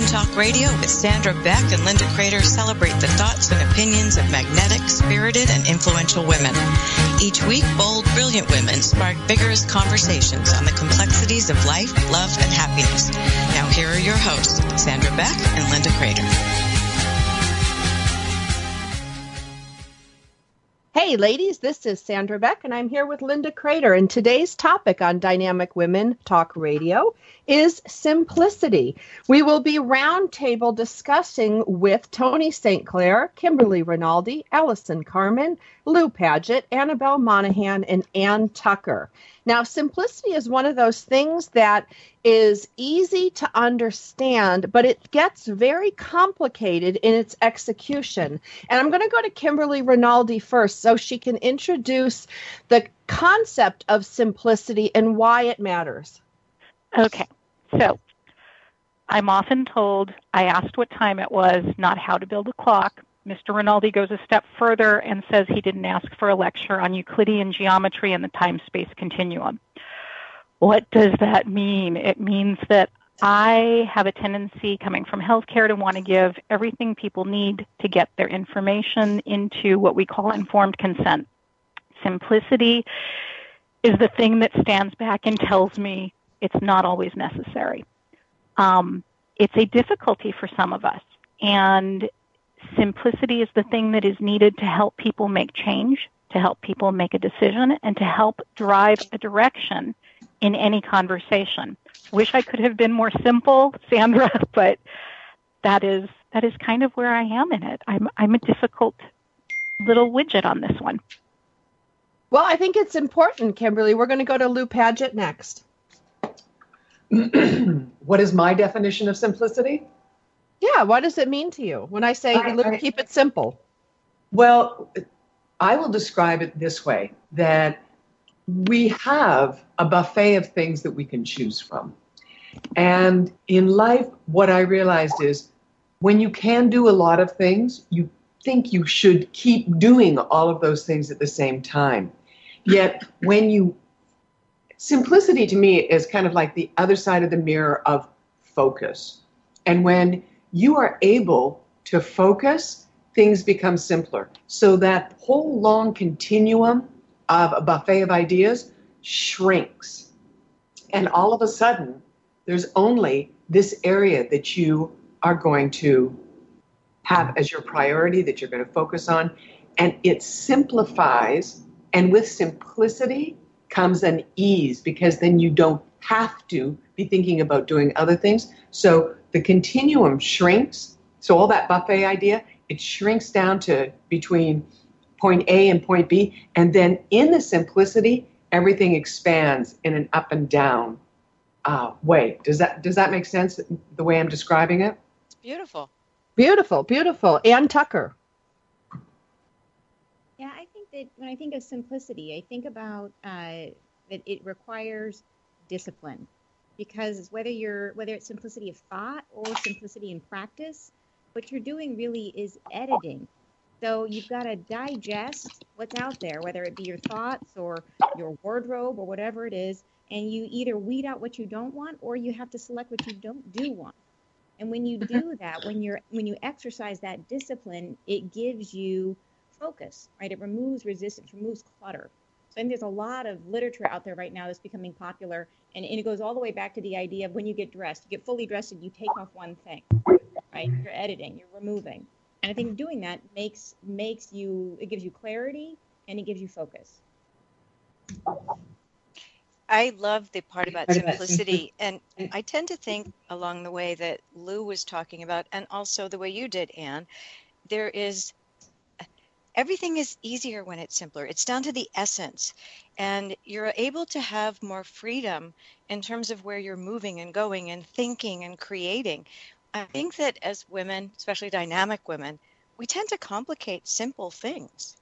Women Talk Radio with Sandra Beck and Linda Crater celebrate the thoughts and opinions of magnetic, spirited, and influential women. Each week, bold, brilliant women spark vigorous conversations on the complexities of life, love, and happiness. Now here are your hosts, Sandra Beck and Linda Crater. Hey, ladies, this is Sandra Beck, and I'm here with Linda Crater. And today's topic on Dynamic Women Talk Radio is simplicity. We will be roundtable discussing with Tony St. Clair, Kimberly Rinaldi, Allison Carmen, Lou Paget, Annabelle Monahan, and Ann Tucker. Now, simplicity is one of those things that is easy to understand, but it gets very complicated in its execution. And I'm going to go to Kimberly Rinaldi first so she can introduce the concept of simplicity and why it matters. Okay. So I'm often told I asked what time it was, not how to build a clock. Mr. Rinaldi goes a step further and says he didn't ask for a lecture on Euclidean geometry and the time space continuum. What does that mean? It means that I have a tendency coming from healthcare to want to give everything people need to get their information into what we call informed consent. Simplicity is the thing that stands back and tells me it's not always necessary. Um, it's a difficulty for some of us, and simplicity is the thing that is needed to help people make change, to help people make a decision, and to help drive a direction in any conversation. Wish I could have been more simple, Sandra, but that is that is kind of where I am in it. I'm I'm a difficult little widget on this one. Well, I think it's important, Kimberly. We're going to go to Lou Paget next. what is my definition of simplicity? Yeah, what does it mean to you when I say I, I, keep it simple? Well, I will describe it this way that we have a buffet of things that we can choose from. And in life, what I realized is when you can do a lot of things, you think you should keep doing all of those things at the same time. Yet when you simplicity to me is kind of like the other side of the mirror of focus. And when you are able to focus, things become simpler. So that whole long continuum of a buffet of ideas shrinks. And all of a sudden, there's only this area that you are going to have as your priority, that you're going to focus on. And it simplifies. And with simplicity, comes an ease because then you don't have to be thinking about doing other things. So the continuum shrinks. So all that buffet idea, it shrinks down to between point A and point B. And then in the simplicity, everything expands in an up and down uh, way. Does that does that make sense? The way I'm describing it. It's beautiful. Beautiful, beautiful. Ann Tucker. Yeah, I think that when I think of simplicity, I think about uh, that it requires discipline because whether you're whether it's simplicity of thought or simplicity in practice, what you're doing really is editing. So you've got to digest what's out there, whether it be your thoughts or your wardrobe or whatever it is, and you either weed out what you don't want or you have to select what you don't do want. And when you do mm-hmm. that, when you're when you exercise that discipline, it gives you focus, right? It removes resistance, removes clutter. So I think there's a lot of literature out there right now that's becoming popular, and, and it goes all the way back to the idea of when you get dressed, you get fully dressed and you take off one thing, right? You're editing, you're removing, and I think doing that makes makes you it gives you clarity and it gives you focus. I love the part about simplicity, and I tend to think along the way that Lou was talking about, and also the way you did, Anne, There is everything is easier when it's simpler. It's down to the essence. And you're able to have more freedom in terms of where you're moving and going and thinking and creating. I think that as women, especially dynamic women, we tend to complicate simple things.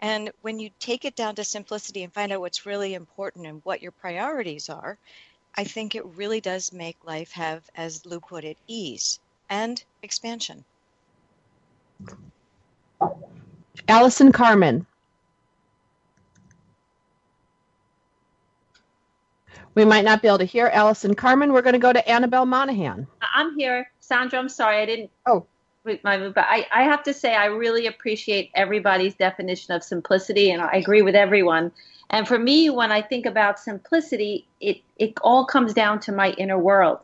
And when you take it down to simplicity and find out what's really important and what your priorities are, I think it really does make life have, as Lou put it, ease and expansion. Allison Carmen. We might not be able to hear Allison Carmen. We're going to go to Annabelle Monahan. I'm here. Sandra, I'm sorry. I didn't. Oh. My, move, but I, I have to say, I really appreciate everybody's definition of simplicity, and I agree with everyone. And for me, when I think about simplicity, it, it all comes down to my inner world.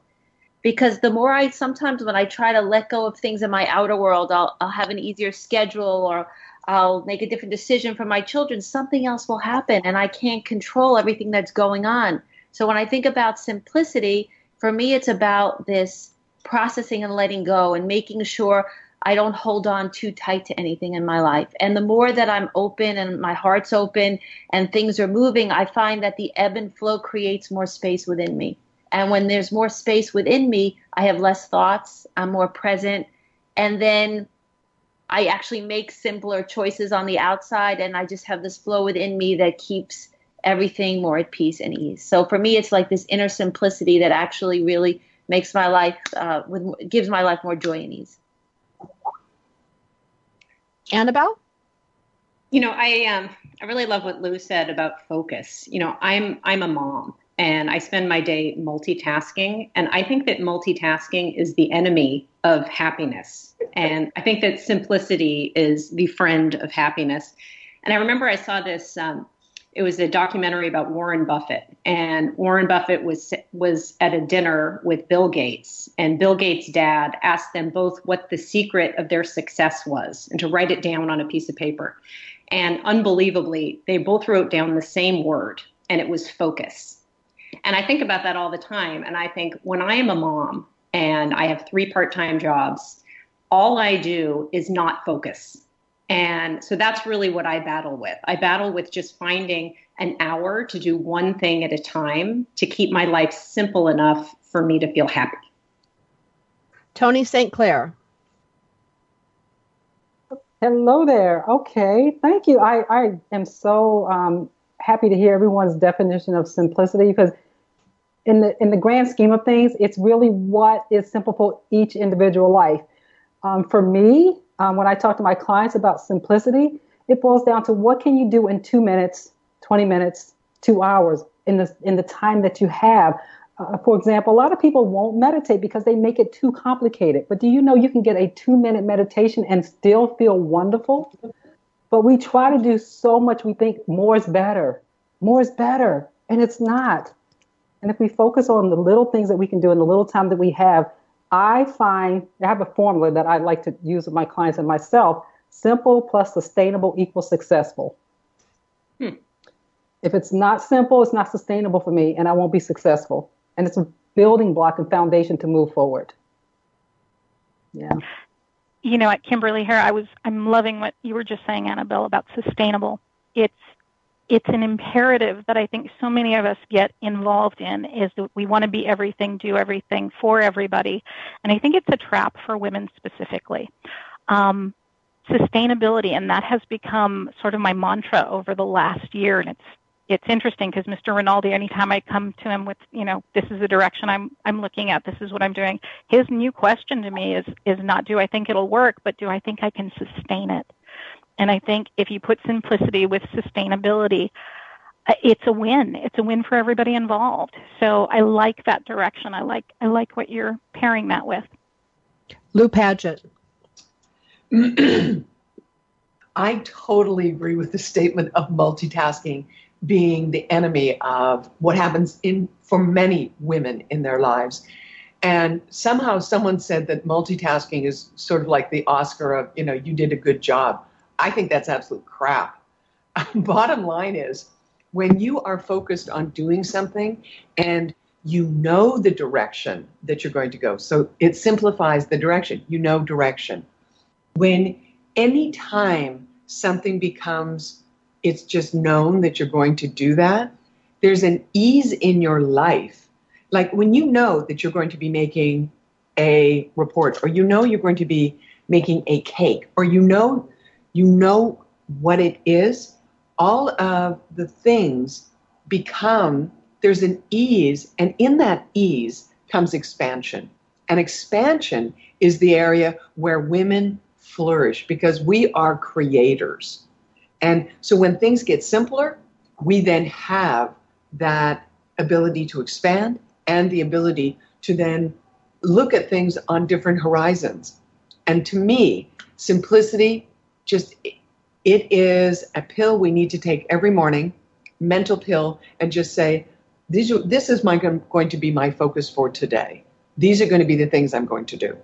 Because the more I sometimes, when I try to let go of things in my outer world, I'll, I'll have an easier schedule or I'll make a different decision for my children, something else will happen, and I can't control everything that's going on. So when I think about simplicity, for me, it's about this processing and letting go and making sure I don't hold on too tight to anything in my life. And the more that I'm open and my heart's open and things are moving, I find that the ebb and flow creates more space within me. And when there's more space within me, I have less thoughts, I'm more present, and then I actually make simpler choices on the outside, and I just have this flow within me that keeps everything more at peace and ease. So for me, it's like this inner simplicity that actually really makes my life, uh, with, gives my life more joy and ease. Annabelle? You know, I um, I really love what Lou said about focus. You know, I'm I'm a mom and I spend my day multitasking, and I think that multitasking is the enemy of happiness. And I think that simplicity is the friend of happiness. And I remember I saw this um, it was a documentary about Warren Buffett, and Warren Buffett was was at a dinner with Bill Gates, and Bill Gates' dad asked them both what the secret of their success was, and to write it down on a piece of paper. And unbelievably, they both wrote down the same word, and it was focus. And I think about that all the time, and I think when I am a mom and I have three part-time jobs, all I do is not focus. And so that's really what I battle with. I battle with just finding an hour to do one thing at a time to keep my life simple enough for me to feel happy. Tony St. Clair. Hello there. Okay, thank you. I, I am so um, happy to hear everyone's definition of simplicity because in the in the grand scheme of things, it's really what is simple for each individual life. Um, for me, um, when I talk to my clients about simplicity, it boils down to what can you do in two minutes, 20 minutes, two hours in the, in the time that you have. Uh, for example, a lot of people won't meditate because they make it too complicated. But do you know you can get a two minute meditation and still feel wonderful? But we try to do so much, we think more is better. More is better. And it's not. And if we focus on the little things that we can do in the little time that we have, I find I have a formula that I like to use with my clients and myself simple plus sustainable equals successful. Hmm. If it's not simple, it's not sustainable for me and I won't be successful. And it's a building block and foundation to move forward. Yeah. You know, at Kimberly here, I was I'm loving what you were just saying, Annabelle, about sustainable. It's it's an imperative that I think so many of us get involved in is that we want to be everything, do everything for everybody. And I think it's a trap for women specifically. Um, sustainability, and that has become sort of my mantra over the last year. And it's it's interesting because Mr. Rinaldi, anytime I come to him with, you know, this is the direction I'm I'm looking at, this is what I'm doing, his new question to me is is not do I think it'll work, but do I think I can sustain it? And I think if you put simplicity with sustainability, uh, it's a win. It's a win for everybody involved. So I like that direction. I like I like what you're pairing that with. Lou Paget. I totally agree with the statement of multitasking being the enemy of what happens in for many women in their lives. And somehow someone said that multitasking is sort of like the Oscar of, you know, you did a good job. I think that's absolute crap. Bottom line is, when you are focused on doing something and you know the direction that you're going to go, so it simplifies the direction. You know direction. When any time something becomes, it's just known that you're going to do that, there's an ease in your life. Like when you know that you're going to be making a report, or you know you're going to be making a cake, or you know you know what it is, all of the things become, there's an ease, and in that ease comes expansion. And expansion is the area where women flourish because we are creators. And so when things get simpler, we then have that ability to expand and the ability to then look at things on different horizons. And to me, simplicity just it is a pill we need to take every morning, mental pill, and just say, this, this is my going to be my focus for today. These are going to be the things I'm going to do.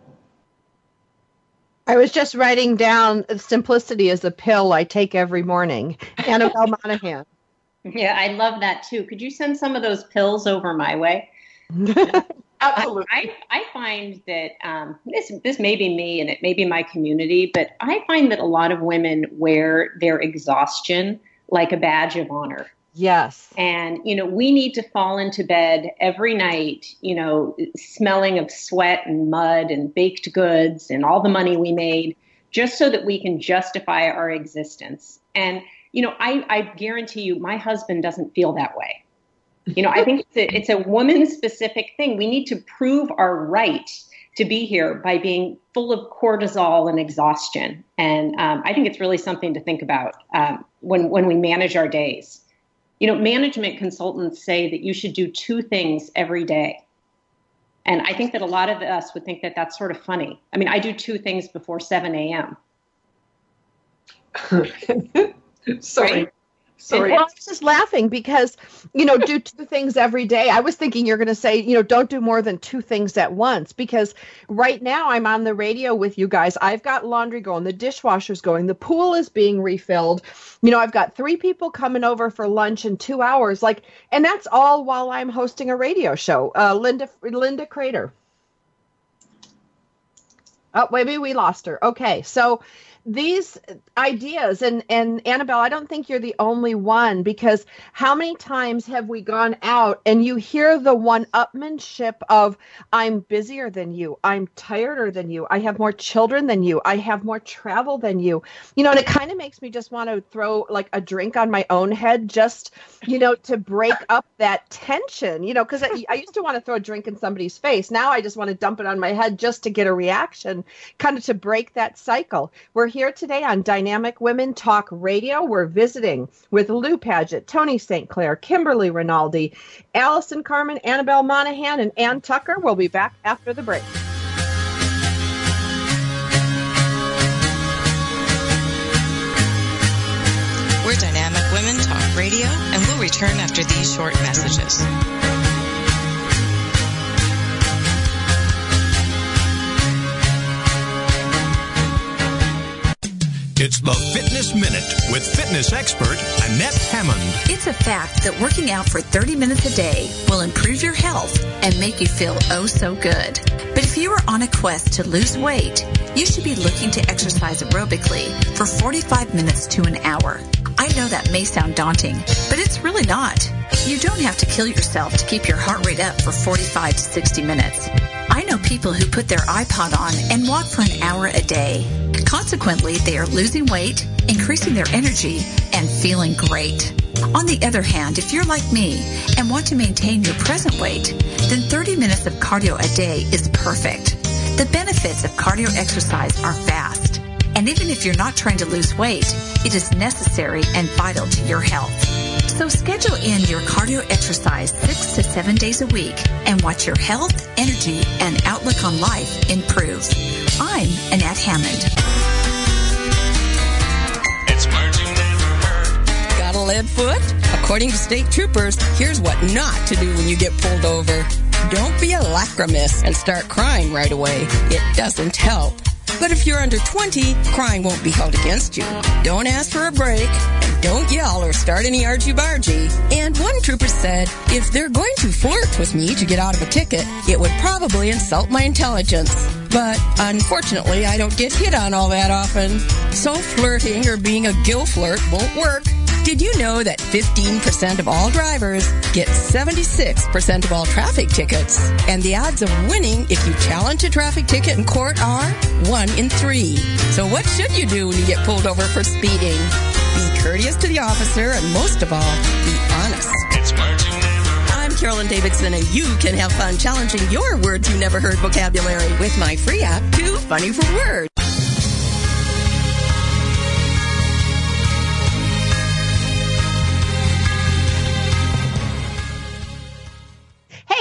I was just writing down simplicity is a pill I take every morning. Annabelle Monahan. Yeah, I love that too. Could you send some of those pills over my way? Absolutely. I, I find that um, this this may be me and it may be my community, but I find that a lot of women wear their exhaustion like a badge of honor. Yes. And, you know, we need to fall into bed every night, you know, smelling of sweat and mud and baked goods and all the money we made just so that we can justify our existence. And, you know, I, I guarantee you, my husband doesn't feel that way. You know, I think it's a, it's a woman specific thing. We need to prove our right to be here by being full of cortisol and exhaustion. And um, I think it's really something to think about um, when, when we manage our days. You know, management consultants say that you should do two things every day. And I think that a lot of us would think that that's sort of funny. I mean, I do two things before 7 a.m. Sorry. Right? Sorry. I was just laughing because, you know, do two things every day. I was thinking you're going to say, you know, don't do more than two things at once because right now I'm on the radio with you guys. I've got laundry going, the dishwasher's going, the pool is being refilled. You know, I've got three people coming over for lunch in two hours. Like, and that's all while I'm hosting a radio show. Uh, Linda, Linda Crater. Oh, maybe we lost her. Okay. So, these ideas and and Annabelle, I don't think you're the only one because how many times have we gone out and you hear the one upmanship of I'm busier than you, I'm tireder than you, I have more children than you, I have more travel than you. You know, and it kind of makes me just want to throw like a drink on my own head just, you know, to break up that tension, you know, because I, I used to want to throw a drink in somebody's face. Now I just want to dump it on my head just to get a reaction, kind of to break that cycle. We're here today on Dynamic Women Talk Radio. We're visiting with Lou Paget, Tony St. Clair, Kimberly Rinaldi, Allison Carmen, Annabelle Monahan, and Ann Tucker. We'll be back after the break. We're Dynamic Women Talk Radio, and we'll return after these short messages. The Fitness Minute with fitness expert Annette Hammond. It's a fact that working out for 30 minutes a day will improve your health and make you feel oh so good. But if you are on a quest to lose weight, you should be looking to exercise aerobically for 45 minutes to an hour. I know that may sound daunting, but it's really not. You don't have to kill yourself to keep your heart rate up for 45 to 60 minutes. Know people who put their iPod on and walk for an hour a day. Consequently, they are losing weight, increasing their energy, and feeling great. On the other hand, if you're like me and want to maintain your present weight, then 30 minutes of cardio a day is perfect. The benefits of cardio exercise are vast. And even if you're not trying to lose weight, it is necessary and vital to your health. So schedule in your cardio exercise six to seven days a week and watch your health, energy, and outlook on life improve. I'm Annette Hammond. It's Got a lead foot? According to state troopers, here's what not to do when you get pulled over. Don't be a lachrymous and start crying right away. It doesn't help. But if you're under 20, crying won't be held against you. Don't ask for a break, and don't yell or start any argy-bargy. And one trooper said, if they're going to flirt with me to get out of a ticket, it would probably insult my intelligence. But unfortunately, I don't get hit on all that often. So flirting or being a gill flirt won't work. Did you know that 15% of all drivers get 76% of all traffic tickets? And the odds of winning if you challenge a traffic ticket in court are 1 in 3. So what should you do when you get pulled over for speeding? Be courteous to the officer and most of all, be honest. It's I'm Carolyn Davidson and you can have fun challenging your words you never heard vocabulary with my free app, Too Funny for Words.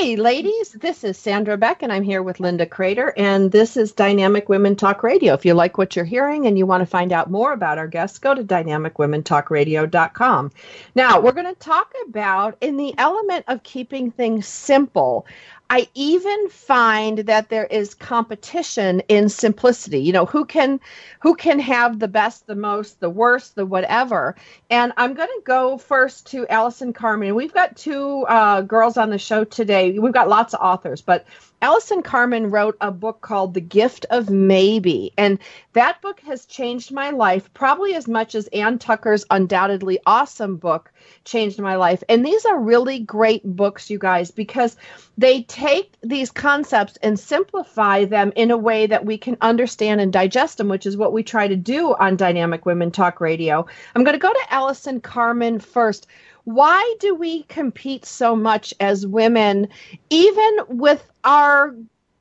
Hey, ladies, this is Sandra Beck, and I'm here with Linda Crater, and this is Dynamic Women Talk Radio. If you like what you're hearing and you want to find out more about our guests, go to dynamicwomentalkradio.com. Now, we're going to talk about in the element of keeping things simple. I even find that there is competition in simplicity. You know, who can who can have the best, the most, the worst, the whatever. And I'm going to go first to Allison Carmen. We've got two uh, girls on the show today. We've got lots of authors, but Allison Carmen wrote a book called The Gift of Maybe. And that book has changed my life probably as much as Ann Tucker's undoubtedly awesome book changed my life. And these are really great books, you guys, because they take these concepts and simplify them in a way that we can understand and digest them, which is what we try to do on Dynamic Women Talk Radio. I'm going to go to Allison Carmen first why do we compete so much as women, even with our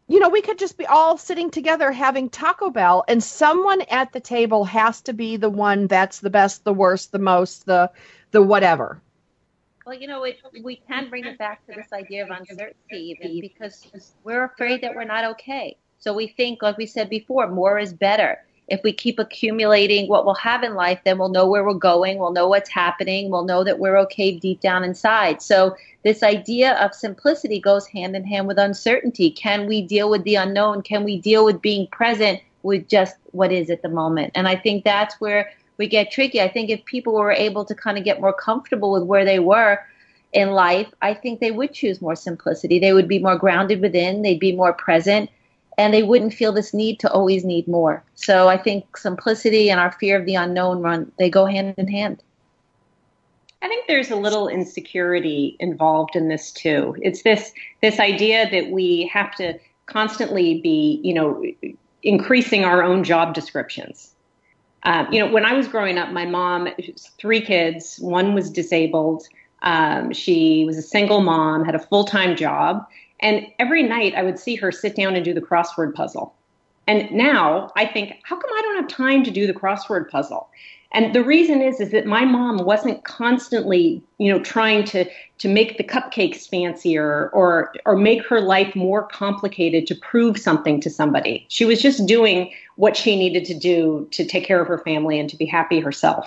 you know, we could just be all sitting together having Taco Bell, and someone at the table has to be the one that's the best, the worst, the most, the the whatever. Well, you know, it, we can bring it back to this idea of uncertainty because we're afraid that we're not okay. So we think, like we said before, more is better if we keep accumulating what we'll have in life, then we'll know where we're going, we'll know what's happening, we'll know that we're okay deep down inside. So, this idea of simplicity goes hand in hand with uncertainty. Can we deal with the unknown? Can we deal with being present with just what is at the moment? And I think that's where we get tricky. I think if people were able to kind of get more comfortable with where they were in life, I think they would choose more simplicity. They would be more grounded within, they'd be more present and they wouldn't feel this need to always need more. So I think simplicity and our fear of the unknown run they go hand in hand. I think there's a little insecurity involved in this too. It's this this idea that we have to constantly be, you know, increasing our own job descriptions. Um, you know, when I was growing up, my mom, three kids, one was disabled. Um, she was a single mom, had a full time job, and every night I would see her sit down and do the crossword puzzle. And now I think, how come I don't have time to do the crossword puzzle? And the reason is is that my mom wasn't constantly, you know, trying to to make the cupcakes fancier or or make her life more complicated to prove something to somebody. She was just doing what she needed to do to take care of her family and to be happy herself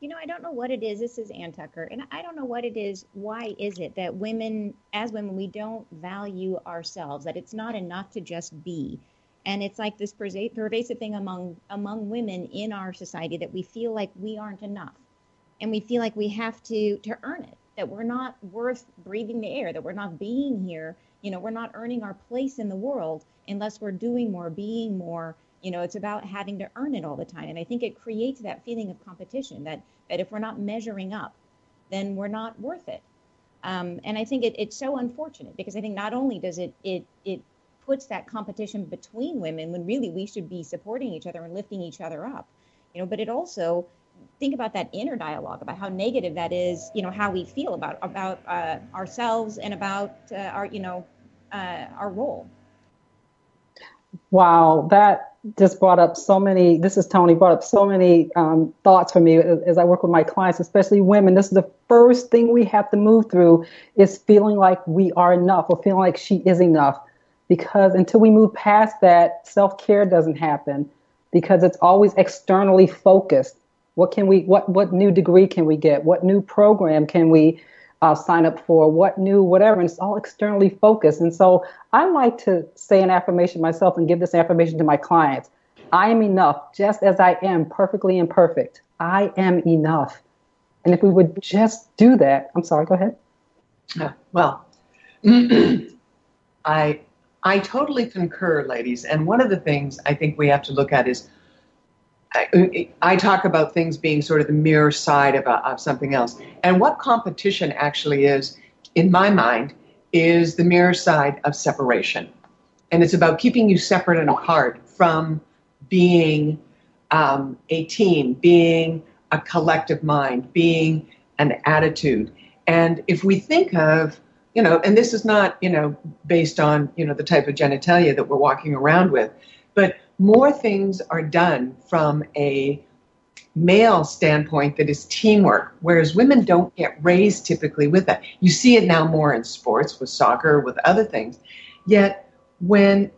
you know, I don't know what it is. This is Ann Tucker, and I don't know what it is. Why is it that women, as women, we don't value ourselves? That it's not enough to just be, and it's like this pervasive thing among among women in our society that we feel like we aren't enough, and we feel like we have to to earn it. That we're not worth breathing the air. That we're not being here. You know, we're not earning our place in the world unless we're doing more, being more, you know, it's about having to earn it all the time. And I think it creates that feeling of competition that, that if we're not measuring up, then we're not worth it. Um, and I think it, it's so unfortunate because I think not only does it, it, it puts that competition between women when really we should be supporting each other and lifting each other up, you know, but it also think about that inner dialogue about how negative that is, you know, how we feel about, about uh, ourselves and about uh, our, you know, uh, our role. Wow, that just brought up so many. This is Tony brought up so many um, thoughts for me as, as, I work with my clients, especially women. This is the first thing we have to move through is feeling like we are enough or feeling like she is enough. Because until we move past that, self care doesn't happen because it's always externally focused. What can we? What what new degree can we get? What new program can we uh, sign up for, what new, whatever, and it's all externally focused. And so I like to say an affirmation myself and give this affirmation to my clients. I am enough just as I am, perfectly imperfect. I am enough. And if we would just do that, I'm sorry, go ahead. Uh, well, I I totally concur, ladies. And one of the things I think we have to look at is I, talk about things being sort of the mirror side of, a, of something else. And what competition actually is, in my mind, is the mirror side of separation. And it's about keeping you separate and apart from being um, a team, being a collective mind, being an attitude. And if we think of, you know, and this is not, you know, based on, you know, the type of genitalia that we're walking around with, more things are done from a male standpoint that is teamwork, whereas women don't get raised typically with that. You see it now more in sports, with soccer, with other things. Yet, when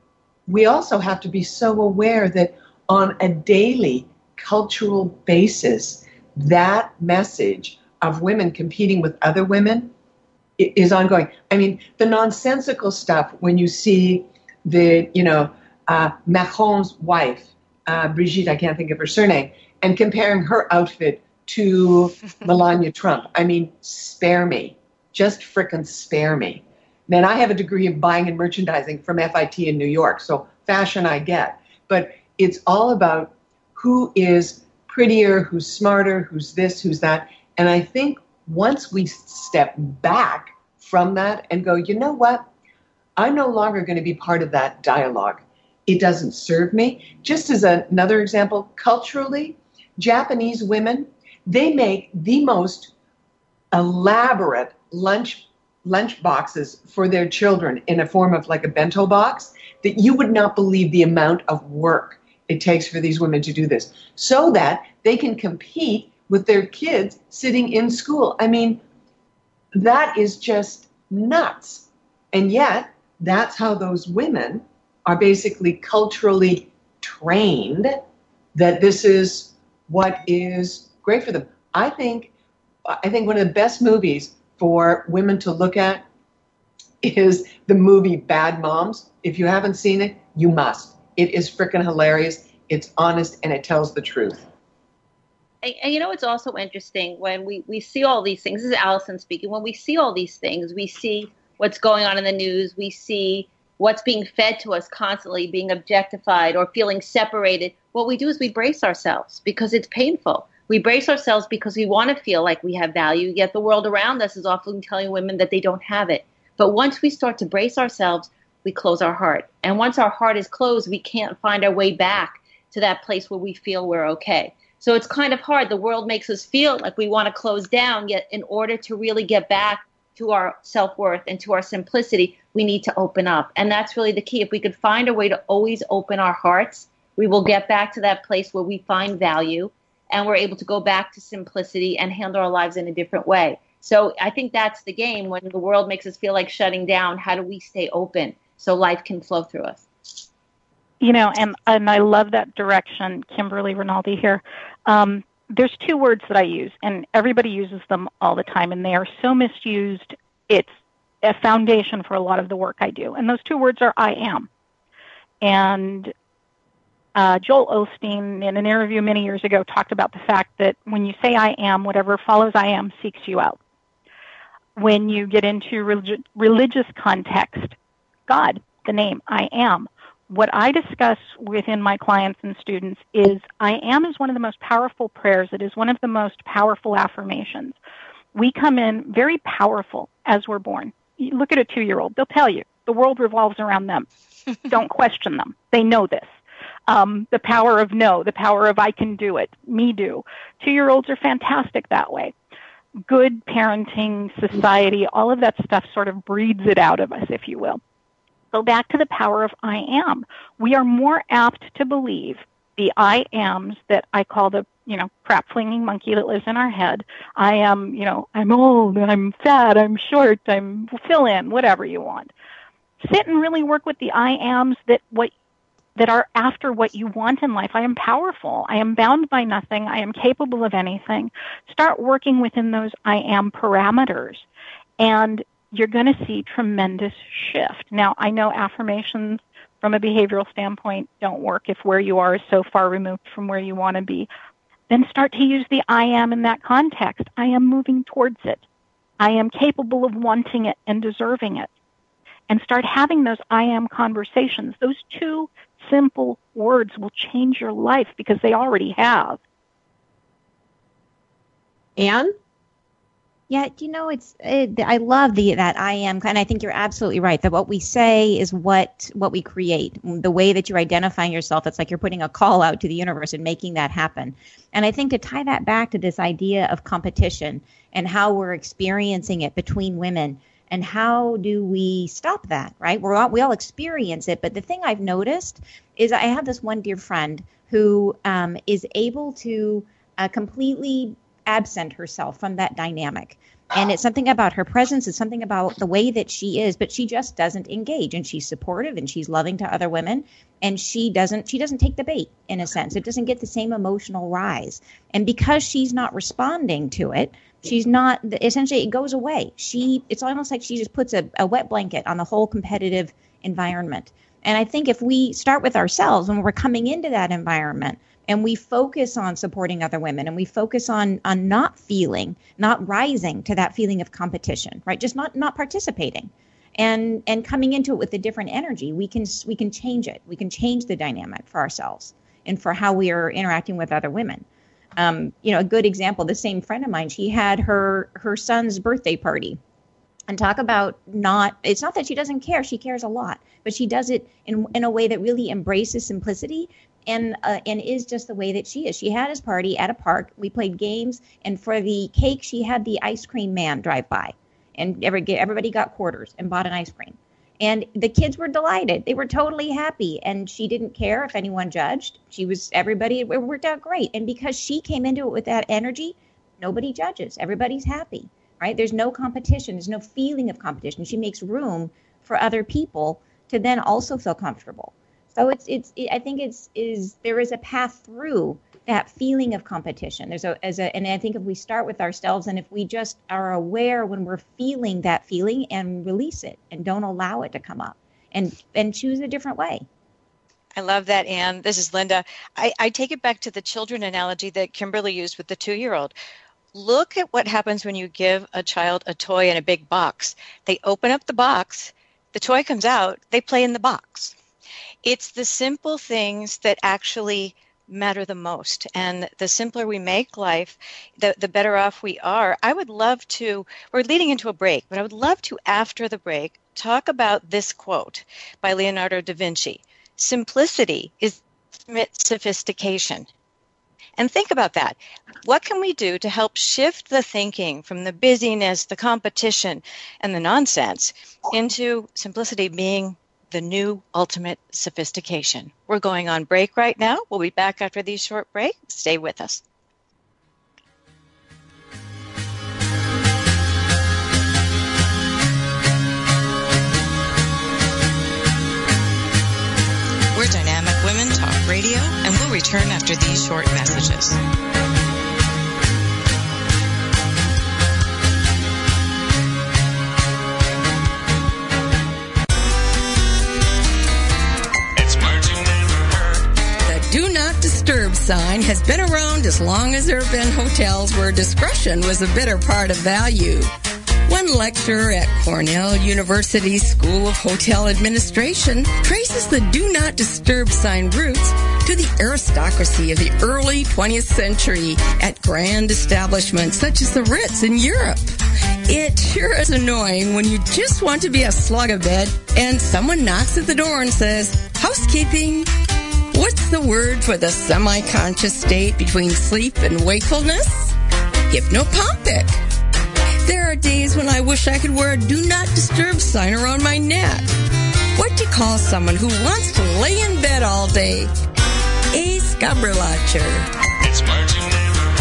we also have to be so aware that on a daily cultural basis, that message of women competing with other women is ongoing. I mean, the nonsensical stuff when you see the, you know, uh, Macron's wife, uh, Brigitte, I can't think of her surname, and comparing her outfit to Melania Trump. I mean, spare me. Just frickin' spare me. Man, I have a degree in buying and merchandising from FIT in New York, so fashion I get. But it's all about who is prettier, who's smarter, who's this, who's that. And I think once we step back from that and go, you know what? I'm no longer going to be part of that dialogue. It doesn't serve me. Just as another example, culturally, Japanese women, they make the most elaborate lunch lunch boxes for their children in a form of like a bento box that you would not believe the amount of work it takes for these women to do this so that they can compete with their kids sitting in school. I mean, that is just nuts. And yet, that's how those women are basically culturally trained that this is what is great for them. I think I think one of the best movies for women to look at is the movie Bad Moms. If you haven't seen it, you must. It is freaking hilarious. It's honest and it tells the truth. And, and, you know it's also interesting when we, we see all these things. This is Allison speaking. When we see all these things, we see what's going on in the news. We see what's being fed to us constantly, being objectified or feeling separated. What we do is we brace ourselves because it's painful. We brace ourselves because we want to feel like we have value, yet the world around us is often telling women that they don't have it. But once we start to brace ourselves, we close our heart. And once our heart is closed, we can't find our way back to that place where we feel we're okay. So it's kind of hard. The world makes us feel like we want to close down, yet, in order to really get back to our self worth and to our simplicity, we need to open up. And that's really the key. If we could find a way to always open our hearts, we will get back to that place where we find value and we're able to go back to simplicity and handle our lives in a different way. So I think that's the game when the world makes us feel like shutting down. How do we stay open so life can flow through us? You know, and, and I love that direction, Kimberly Rinaldi here. Um, there's two words that I use, and everybody uses them all the time, and they are so misused. It's a foundation for a lot of the work I do. And those two words are I am. And uh, Joel Osteen, in an interview many years ago, talked about the fact that when you say I am, whatever follows I am seeks you out. When you get into relig- religious context, God, the name I am. What I discuss within my clients and students is I am is one of the most powerful prayers. It is one of the most powerful affirmations. We come in very powerful as we're born. You look at a two year old, they'll tell you the world revolves around them. Don't question them. They know this um, the power of no, the power of I can do it, me do. Two year olds are fantastic that way. Good parenting, society, all of that stuff sort of breeds it out of us, if you will. Go back to the power of I am. We are more apt to believe the I ams that I call the, you know, crap flinging monkey that lives in our head. I am, you know, I'm old, I'm fat, I'm short, I'm fill in, whatever you want. Sit and really work with the I ams that what that are after what you want in life. I am powerful. I am bound by nothing. I am capable of anything. Start working within those I am parameters and you're going to see tremendous shift. Now, I know affirmations from a behavioral standpoint don't work if where you are is so far removed from where you want to be. Then start to use the I am in that context. I am moving towards it. I am capable of wanting it and deserving it. And start having those I am conversations. Those two simple words will change your life because they already have. Anne? Yeah, you know, it's it, I love the that I am, and I think you're absolutely right. That what we say is what what we create. The way that you're identifying yourself, it's like you're putting a call out to the universe and making that happen. And I think to tie that back to this idea of competition and how we're experiencing it between women, and how do we stop that right we're all, we all experience it but the thing i've noticed is i have this one dear friend who um, is able to uh, completely absent herself from that dynamic. And it's something about her presence, it's something about the way that she is, but she just doesn't engage and she's supportive and she's loving to other women and she doesn't she doesn't take the bait in a sense. It doesn't get the same emotional rise. And because she's not responding to it, she's not essentially it goes away. She it's almost like she just puts a, a wet blanket on the whole competitive environment. And I think if we start with ourselves when we're coming into that environment, and we focus on supporting other women and we focus on on not feeling not rising to that feeling of competition right? Just not not participating. And and coming into it with a different energy we can we can change it. We can change the dynamic for ourselves and for how we are interacting with other women. Um, you know a good example the same friend of mine she had her her son's birthday party. And talk about not it's not that she doesn't care she cares a lot but she does it in in a way that really embraces simplicity and uh, and is just the way that she is. She had his party at a park. We played games, and for the cake, she had the ice cream man drive by, and every, everybody got quarters and bought an ice cream. And the kids were delighted. They were totally happy, and she didn't care if anyone judged. She was everybody. It worked out great, and because she came into it with that energy, nobody judges. Everybody's happy, right? There's no competition. There's no feeling of competition. She makes room for other people to then also feel comfortable. So it's it's it, I think it's is there is a path through that feeling of competition. There's a as a and I think if we start with ourselves and if we just are aware when we're feeling that feeling and release it and don't allow it to come up and and choose a different way. I love that, Anne. This is Linda. I, I take it back to the children analogy that Kimberly used with the two year old. Look at what happens when you give a child a toy in a big box. They open up the box, the toy comes out, they play in the box it's the simple things that actually matter the most. And the simpler we make life, the, the better off we are. I would love to, we're leading into a break, but I would love to, after the break, talk about this quote by Leonardo da Vinci Simplicity is sophistication. And think about that. What can we do to help shift the thinking from the busyness, the competition, and the nonsense into simplicity being the new ultimate sophistication. We're going on break right now. We'll be back after these short breaks. Stay with us. We're Dynamic Women Talk Radio, and we'll return after these short messages. Disturb sign has been around as long as there have been hotels where discretion was a bitter part of value. One lecturer at Cornell University's School of Hotel Administration traces the do not disturb sign roots to the aristocracy of the early 20th century at grand establishments such as the Ritz in Europe. It sure is annoying when you just want to be a slugabed and someone knocks at the door and says, housekeeping, What's the word for the semi-conscious state between sleep and wakefulness? Hypnopompic. There are days when I wish I could wear a do not disturb sign around my neck. What do you call someone who wants to lay in bed all day? A scobberlotcher.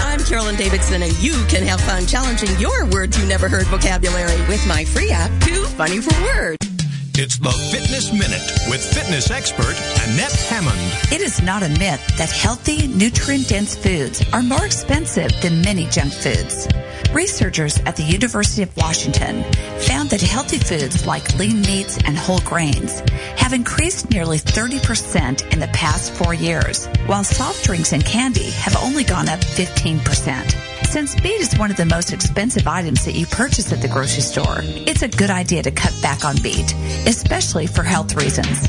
I'm Carolyn Davidson, and you can have fun challenging your words you never heard vocabulary with my free app, Too Funny for Words. It's the Fitness Minute with fitness expert Annette Hammond. It is not a myth that healthy, nutrient dense foods are more expensive than many junk foods. Researchers at the University of Washington found that healthy foods like lean meats and whole grains have increased nearly 30% in the past four years, while soft drinks and candy have only gone up 15%. Since meat is one of the most expensive items that you purchase at the grocery store, it's a good idea to cut back on meat, especially for health reasons.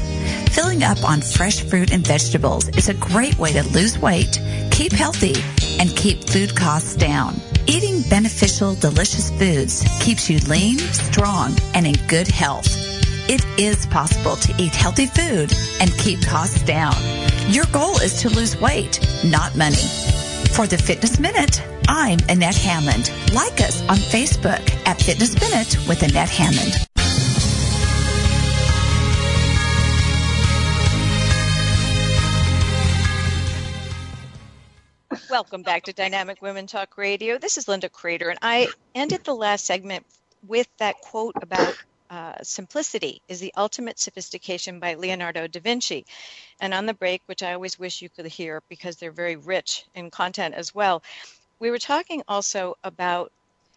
Filling up on fresh fruit and vegetables is a great way to lose weight, keep healthy, and keep food costs down. Eating beneficial, delicious foods keeps you lean, strong, and in good health. It is possible to eat healthy food and keep costs down. Your goal is to lose weight, not money. For the Fitness Minute, I'm Annette Hammond. Like us on Facebook at Fitness Minute with Annette Hammond. Welcome back to Dynamic Women Talk Radio. This is Linda Crater, and I ended the last segment with that quote about uh, simplicity is the ultimate sophistication by Leonardo da Vinci. And on the break, which I always wish you could hear because they're very rich in content as well, we were talking also about.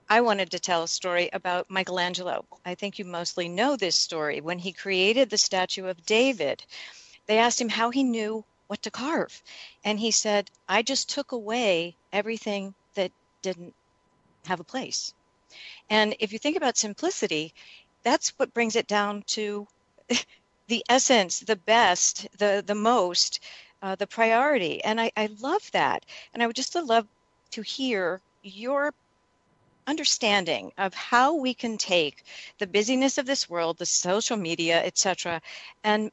I wanted to tell a story about Michelangelo. I think you mostly know this story. When he created the statue of David, they asked him how he knew what to carve. And he said, I just took away everything that didn't have a place. And if you think about simplicity, that's what brings it down to the essence, the best, the the most, uh, the priority. And I, I love that. And I would just love to hear your understanding of how we can take the busyness of this world, the social media, etc., and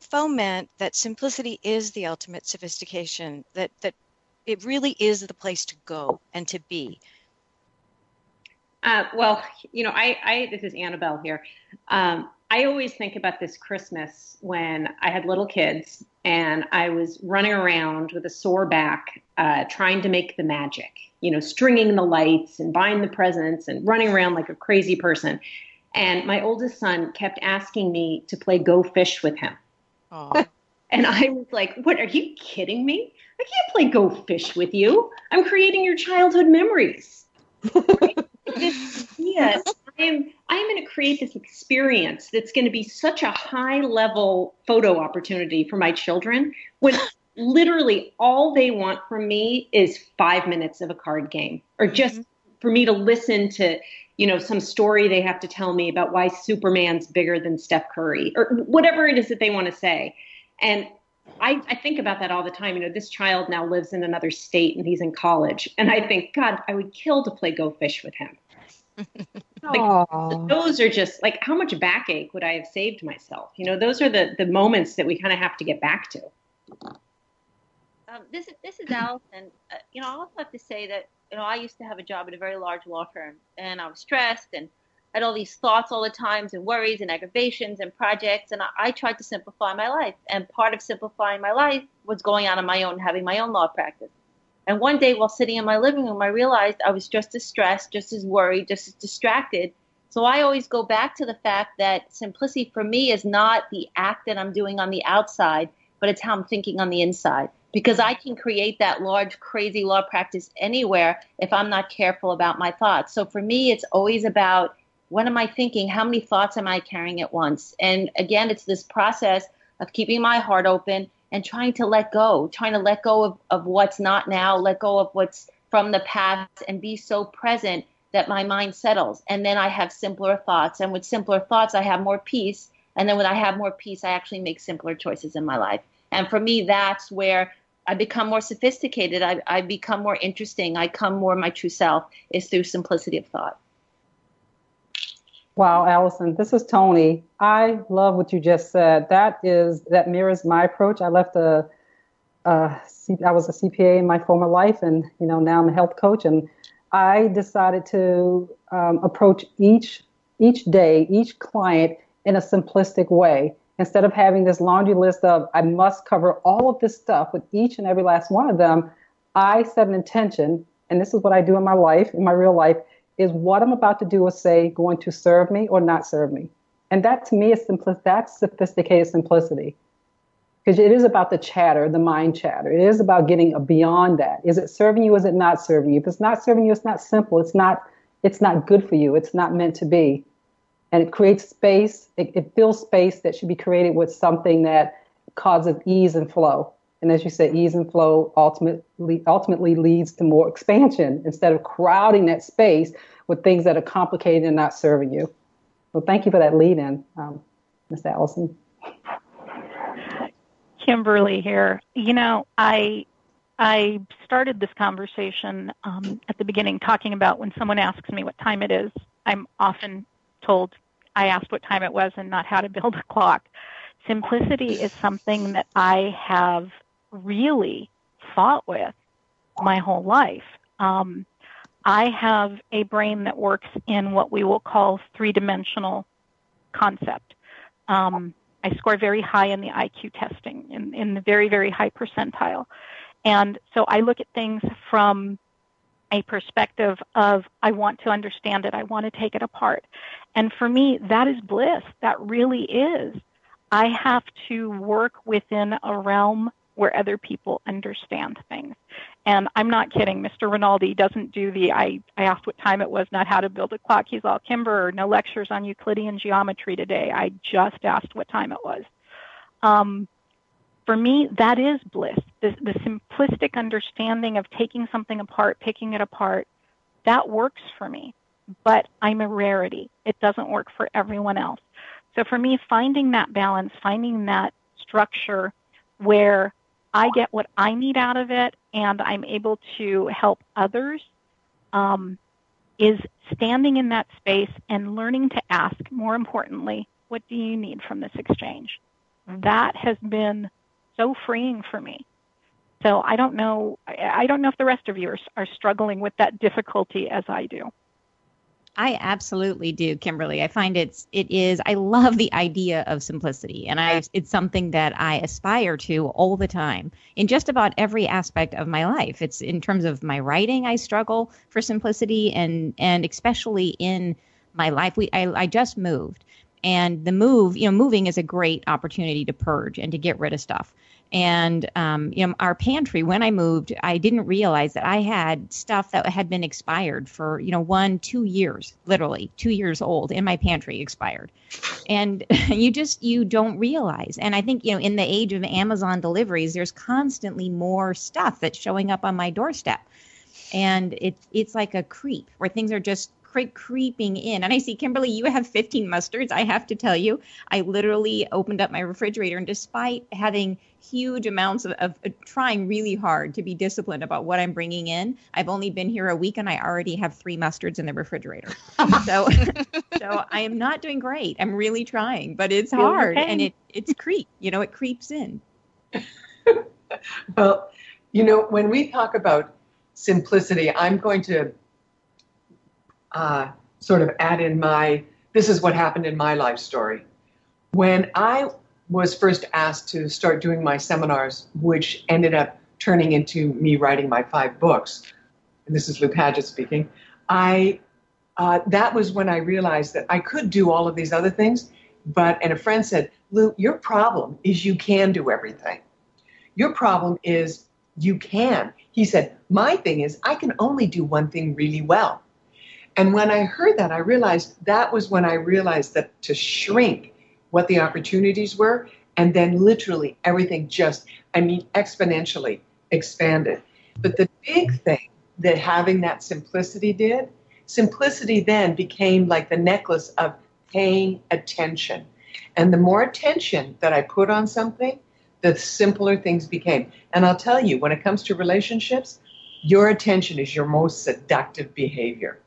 foment that simplicity is the ultimate sophistication, that, that it really is the place to go and to be. Uh, well, you know, I, I, this is Annabelle here. Um, I always think about this Christmas when I had little kids and I was running around with a sore back, uh, trying to make the magic, you know, stringing the lights and buying the presents and running around like a crazy person. And my oldest son kept asking me to play Go Fish with him. and I was like, what, are you kidding me? I can't play Go Fish with you. I'm creating your childhood memories. this idea, I'm, I'm going to create this experience that's going to be such a high level photo opportunity for my children when literally all they want from me is five minutes of a card game or just mm-hmm. for me to listen to you know, some story they have to tell me about why Superman's bigger than Steph Curry or whatever it is that they want to say. And I, I think about that all the time. You know, this child now lives in another state and he's in college. And I think, God, I would kill to play Go Fish with him. like, those are just like how much backache would I have saved myself? You know, those are the the moments that we kind of have to get back to. Um, this is this is Allison. Uh, you know, I also have to say that you know, I used to have a job at a very large law firm, and I was stressed and had all these thoughts all the times and worries and aggravations and projects, and I, I tried to simplify my life. And part of simplifying my life was going out on my own, having my own law practice. And one day, while sitting in my living room, I realized I was just as stressed, just as worried, just as distracted. So I always go back to the fact that simplicity for me is not the act that I'm doing on the outside, but it's how I'm thinking on the inside because I can create that large, crazy law practice anywhere if I'm not careful about my thoughts. So for me, it's always about what am I thinking? How many thoughts am I carrying at once? And again, it's this process of keeping my heart open and trying to let go, trying to let go of, of what's not now, let go of what's from the past, and be so present that my mind settles. And then I have simpler thoughts. And with simpler thoughts, I have more peace. And then when I have more peace, I actually make simpler choices in my life. And for me, that's where I become more sophisticated. I, I become more interesting. I come more my true self is through simplicity of thought. Wow, Allison, this is Tony. I love what you just said. That is that mirrors my approach. I left a, a I was a CPA in my former life, and you know now I'm a health coach, and I decided to um, approach each each day, each client in a simplistic way instead of having this laundry list of I must cover all of this stuff with each and every last one of them, I set an intention, and this is what I do in my life, in my real life, is what I'm about to do or say going to serve me or not serve me. And that to me is simplicity. That's sophisticated simplicity. Because it is about the chatter, the mind chatter. It is about getting beyond that. Is it serving you? Is it not serving you? If it's not serving you, it's not simple. It's not. It's not good for you. It's not meant to be and it creates space. It, it fills space that should be created with something that causes ease and flow. And as you said, ease and flow ultimately ultimately leads to more expansion instead of crowding that space with things that are complicated and not serving you. So thank you for that lead in, um, Ms. Allison. Kimberly here. You know, I I started this conversation um, at the beginning talking about when someone asks me what time it is, I'm often told I asked what time it was and not how to build a clock. Simplicity is something that I have really fought with my whole life. Um, I have a brain that works in what we will call three dimensional concept. Um, I score very high in the IQ testing, in, in the very, very high percentile. And so I look at things from a perspective of I want to understand it, I want to take it apart. And for me, that is bliss. That really is. I have to work within a realm where other people understand things. And I'm not kidding. Mr. Rinaldi doesn't do the I, I asked what time it was, not how to build a clock. He's all Kimber, no lectures on Euclidean geometry today. I just asked what time it was. Um, for me, that is bliss. The, the simplistic understanding of taking something apart, picking it apart, that works for me. But I'm a rarity. It doesn't work for everyone else. So for me, finding that balance, finding that structure where I get what I need out of it and I'm able to help others um, is standing in that space and learning to ask, more importantly, what do you need from this exchange? That has been so freeing for me. So I don't know. I don't know if the rest of you are, are struggling with that difficulty as I do. I absolutely do, Kimberly. I find it's it is I love the idea of simplicity and I it's something that I aspire to all the time in just about every aspect of my life. It's in terms of my writing I struggle for simplicity and and especially in my life we I, I just moved and the move, you know, moving is a great opportunity to purge and to get rid of stuff. And um, you know, our pantry when I moved, I didn't realize that I had stuff that had been expired for you know one, two years, literally two years old in my pantry expired, and you just you don't realize. And I think you know, in the age of Amazon deliveries, there's constantly more stuff that's showing up on my doorstep, and it's it's like a creep where things are just creeping in. And I see, Kimberly, you have 15 mustards. I have to tell you, I literally opened up my refrigerator, and despite having huge amounts of, of uh, trying really hard to be disciplined about what I'm bringing in, I've only been here a week, and I already have three mustards in the refrigerator. so, so I am not doing great. I'm really trying, but it's hard, and it it's creep. You know, it creeps in. well, you know, when we talk about simplicity, I'm going to uh, sort of add in my this is what happened in my life story. When I was first asked to start doing my seminars, which ended up turning into me writing my five books, and this is Lou Paget speaking, I uh, that was when I realized that I could do all of these other things, but and a friend said, Lou, your problem is you can do everything. Your problem is you can. He said, my thing is I can only do one thing really well. And when I heard that, I realized that was when I realized that to shrink what the opportunities were, and then literally everything just, I mean, exponentially expanded. But the big thing that having that simplicity did, simplicity then became like the necklace of paying attention. And the more attention that I put on something, the simpler things became. And I'll tell you, when it comes to relationships, your attention is your most seductive behavior.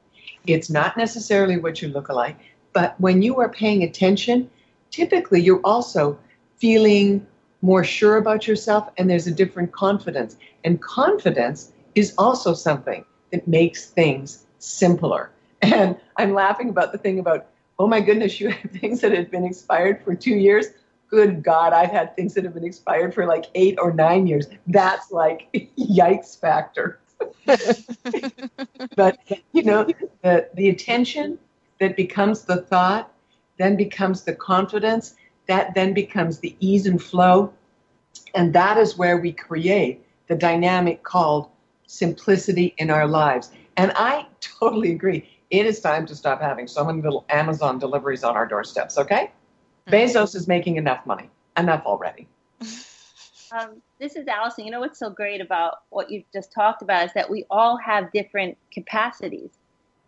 It's not necessarily what you look like, but when you are paying attention, typically you're also feeling more sure about yourself and there's a different confidence. And confidence is also something that makes things simpler. And I'm laughing about the thing about, oh my goodness, you have things that have been expired for two years. Good God, I've had things that have been expired for like eight or nine years. That's like yikes factor. but you know, the the attention that becomes the thought, then becomes the confidence, that then becomes the ease and flow, and that is where we create the dynamic called simplicity in our lives. And I totally agree. It is time to stop having so many little Amazon deliveries on our doorsteps, okay? Mm-hmm. Bezos is making enough money. Enough already. Um, this is Allison. You know what's so great about what you just talked about is that we all have different capacities.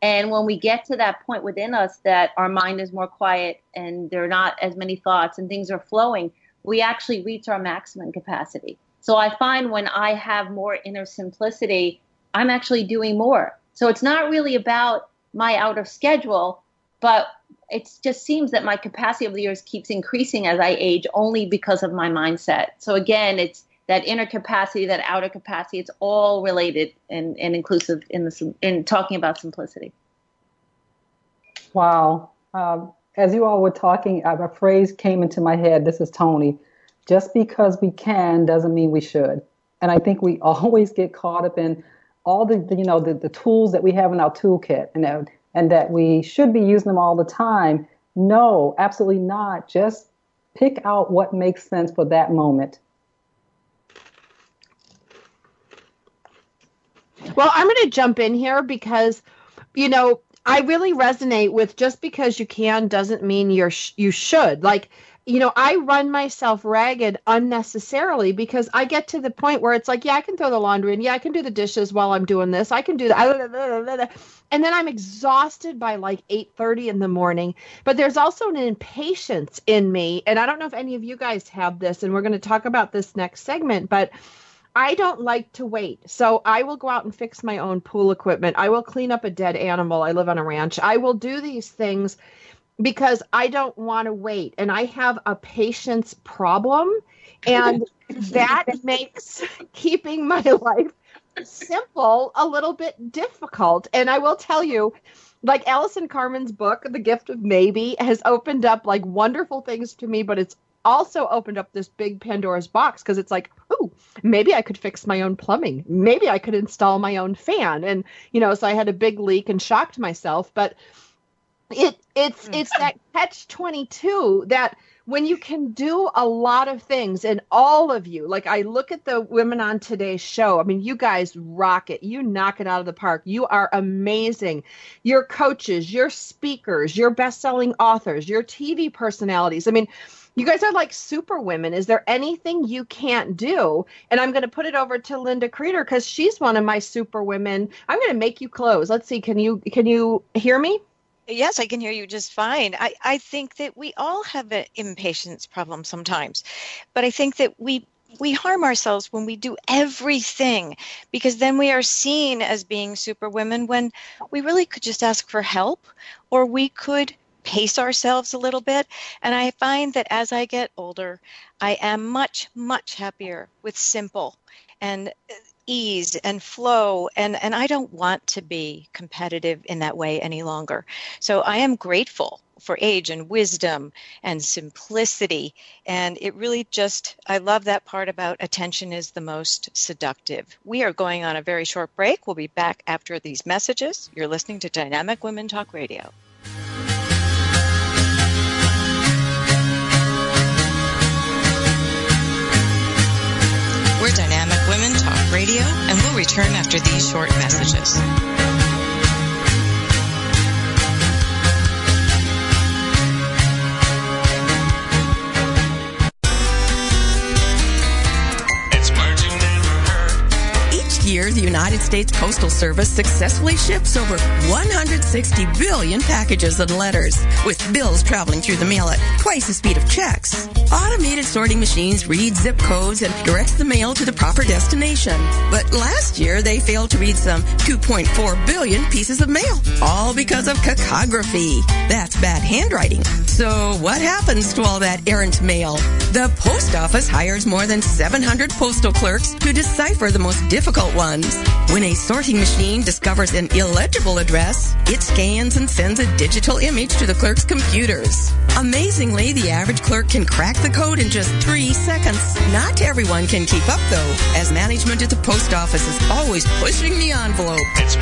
And when we get to that point within us that our mind is more quiet and there are not as many thoughts and things are flowing, we actually reach our maximum capacity. So I find when I have more inner simplicity, I'm actually doing more. So it's not really about my out of schedule, but it just seems that my capacity over the years keeps increasing as I age only because of my mindset. So again, it's that inner capacity, that outer capacity, it's all related and, and inclusive in the in talking about simplicity. Wow. Um, as you all were talking, a phrase came into my head. This is Tony. Just because we can doesn't mean we should. And I think we always get caught up in all the, you know the, the tools that we have in our toolkit and that, and that we should be using them all the time. No, absolutely not. Just pick out what makes sense for that moment. Well, I'm going to jump in here because, you know, I really resonate with just because you can doesn't mean you're sh- you should. Like, you know, I run myself ragged unnecessarily because I get to the point where it's like, yeah, I can throw the laundry in. yeah, I can do the dishes while I'm doing this. I can do that. And then I'm exhausted by like 8:30 in the morning. But there's also an impatience in me, and I don't know if any of you guys have this and we're going to talk about this next segment, but I don't like to wait. So I will go out and fix my own pool equipment. I will clean up a dead animal. I live on a ranch. I will do these things because I don't want to wait. And I have a patience problem. And that makes keeping my life simple a little bit difficult. And I will tell you, like Allison Carmen's book, The Gift of Maybe, has opened up like wonderful things to me, but it's also opened up this big Pandora's box because it's like, oh, maybe I could fix my own plumbing. Maybe I could install my own fan. And, you know, so I had a big leak and shocked myself. But it it's Hmm. it's that catch 22 that when you can do a lot of things and all of you like i look at the women on today's show i mean you guys rock it you knock it out of the park you are amazing your coaches your speakers your best-selling authors your tv personalities i mean you guys are like super women. Is there anything you can't do? And I'm going to put it over to Linda Creeder because she's one of my super women. I'm going to make you close. Let's see. Can you can you hear me? Yes, I can hear you just fine. I, I think that we all have an impatience problem sometimes, but I think that we we harm ourselves when we do everything because then we are seen as being super women when we really could just ask for help or we could pace ourselves a little bit. And I find that as I get older, I am much, much happier with simple and ease and flow and and I don't want to be competitive in that way any longer. So I am grateful for age and wisdom and simplicity and it really just I love that part about attention is the most seductive. We are going on a very short break. We'll be back after these messages. You're listening to Dynamic Women Talk Radio. Radio, and we'll return after these short messages. Year, the United States Postal Service successfully ships over 160 billion packages and letters, with bills traveling through the mail at twice the speed of checks. Automated sorting machines read zip codes and direct the mail to the proper destination. But last year, they failed to read some 2.4 billion pieces of mail, all because of cacography. That's bad handwriting. So what happens to all that errant mail? The post office hires more than 700 postal clerks to decipher the most difficult ones. When a sorting machine discovers an illegible address, it scans and sends a digital image to the clerk's computers. Amazingly, the average clerk can crack the code in just three seconds. Not everyone can keep up though, as management at the post office is always pushing the envelope. It's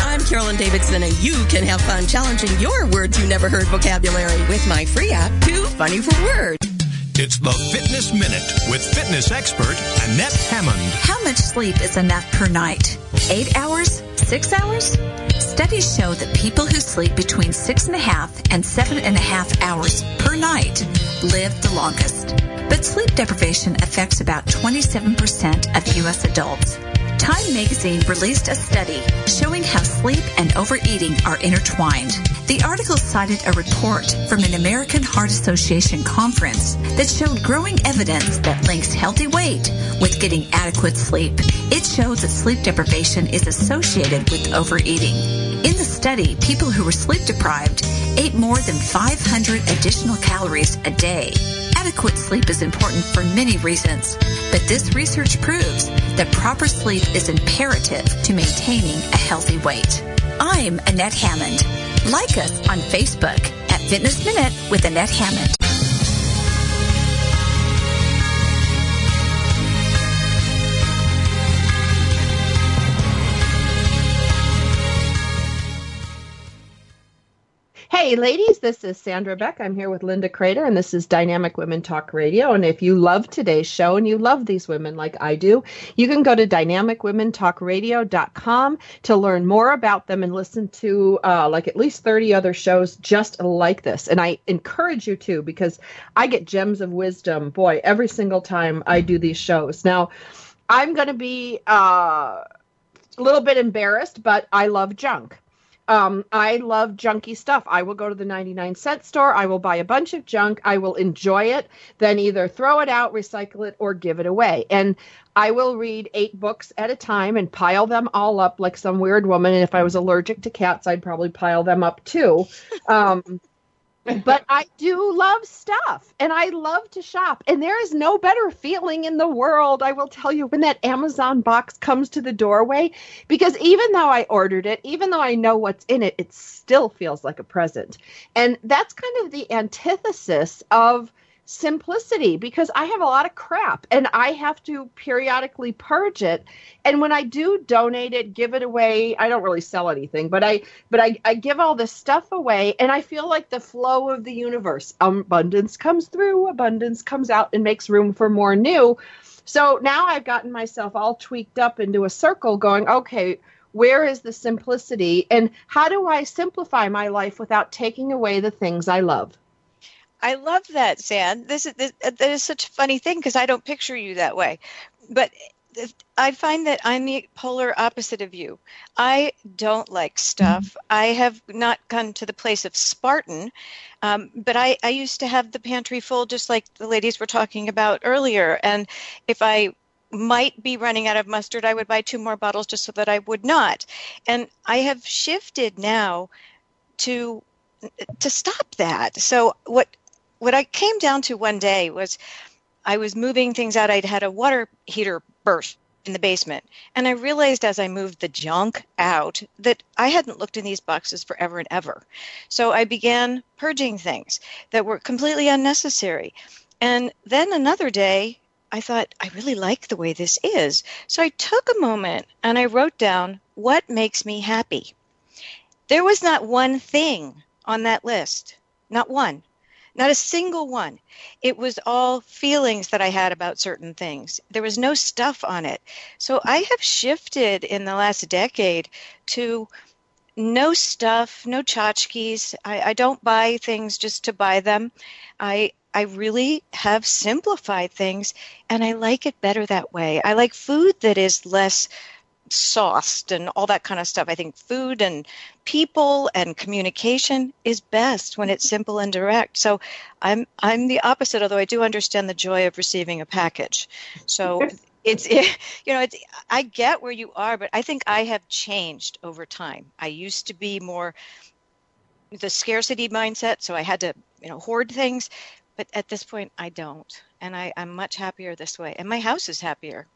I'm Carolyn Davidson, and you can have fun challenging your words you never heard vocabulary with my free app, Too Funny for Words. It's the Fitness Minute with fitness expert Annette Hammond. How much sleep is enough per night? Eight hours? Six hours? Studies show that people who sleep between six and a half and seven and a half hours per night live the longest. But sleep deprivation affects about 27% of U.S. adults. Time magazine released a study showing how sleep and overeating are intertwined. The article cited a report from an American Heart Association conference that showed growing evidence that links healthy weight with getting adequate sleep. It shows that sleep deprivation is associated with overeating. In the study, people who were sleep deprived ate more than 500 additional calories a day. Adequate sleep is important for many reasons, but this research proves that proper sleep is imperative to maintaining a healthy weight. I'm Annette Hammond. Like us on Facebook at Fitness Minute with Annette Hammond. Hey, ladies, this is Sandra Beck. I'm here with Linda Crater, and this is Dynamic Women Talk Radio. And if you love today's show and you love these women like I do, you can go to dynamicwomentalkradio.com to learn more about them and listen to uh, like at least 30 other shows just like this. And I encourage you to because I get gems of wisdom, boy, every single time I do these shows. Now, I'm going to be uh, a little bit embarrassed, but I love junk um, I love junky stuff. I will go to the 99 cent store. I will buy a bunch of junk. I will enjoy it, then either throw it out, recycle it, or give it away. And I will read eight books at a time and pile them all up like some weird woman. And if I was allergic to cats, I'd probably pile them up too. Um, but I do love stuff and I love to shop. And there is no better feeling in the world, I will tell you, when that Amazon box comes to the doorway. Because even though I ordered it, even though I know what's in it, it still feels like a present. And that's kind of the antithesis of simplicity because I have a lot of crap and I have to periodically purge it. And when I do donate it, give it away, I don't really sell anything, but I but I, I give all this stuff away and I feel like the flow of the universe. Abundance comes through, abundance comes out and makes room for more new. So now I've gotten myself all tweaked up into a circle going, okay, where is the simplicity and how do I simplify my life without taking away the things I love? I love that, Zan. This is this, that is such a funny thing because I don't picture you that way. But I find that I'm the polar opposite of you. I don't like stuff. Mm-hmm. I have not gone to the place of Spartan, um, but I, I used to have the pantry full, just like the ladies were talking about earlier. And if I might be running out of mustard, I would buy two more bottles just so that I would not. And I have shifted now to to stop that. So what what I came down to one day was I was moving things out. I'd had a water heater burst in the basement. And I realized as I moved the junk out that I hadn't looked in these boxes forever and ever. So I began purging things that were completely unnecessary. And then another day, I thought, I really like the way this is. So I took a moment and I wrote down what makes me happy. There was not one thing on that list, not one. Not a single one. It was all feelings that I had about certain things. There was no stuff on it. So I have shifted in the last decade to no stuff, no tchotchkes. I, I don't buy things just to buy them. I I really have simplified things and I like it better that way. I like food that is less sauced and all that kind of stuff. I think food and people and communication is best when it's simple and direct. So I'm I'm the opposite, although I do understand the joy of receiving a package. So it's it, you know it's I get where you are, but I think I have changed over time. I used to be more the scarcity mindset, so I had to you know hoard things, but at this point I don't, and I, I'm much happier this way, and my house is happier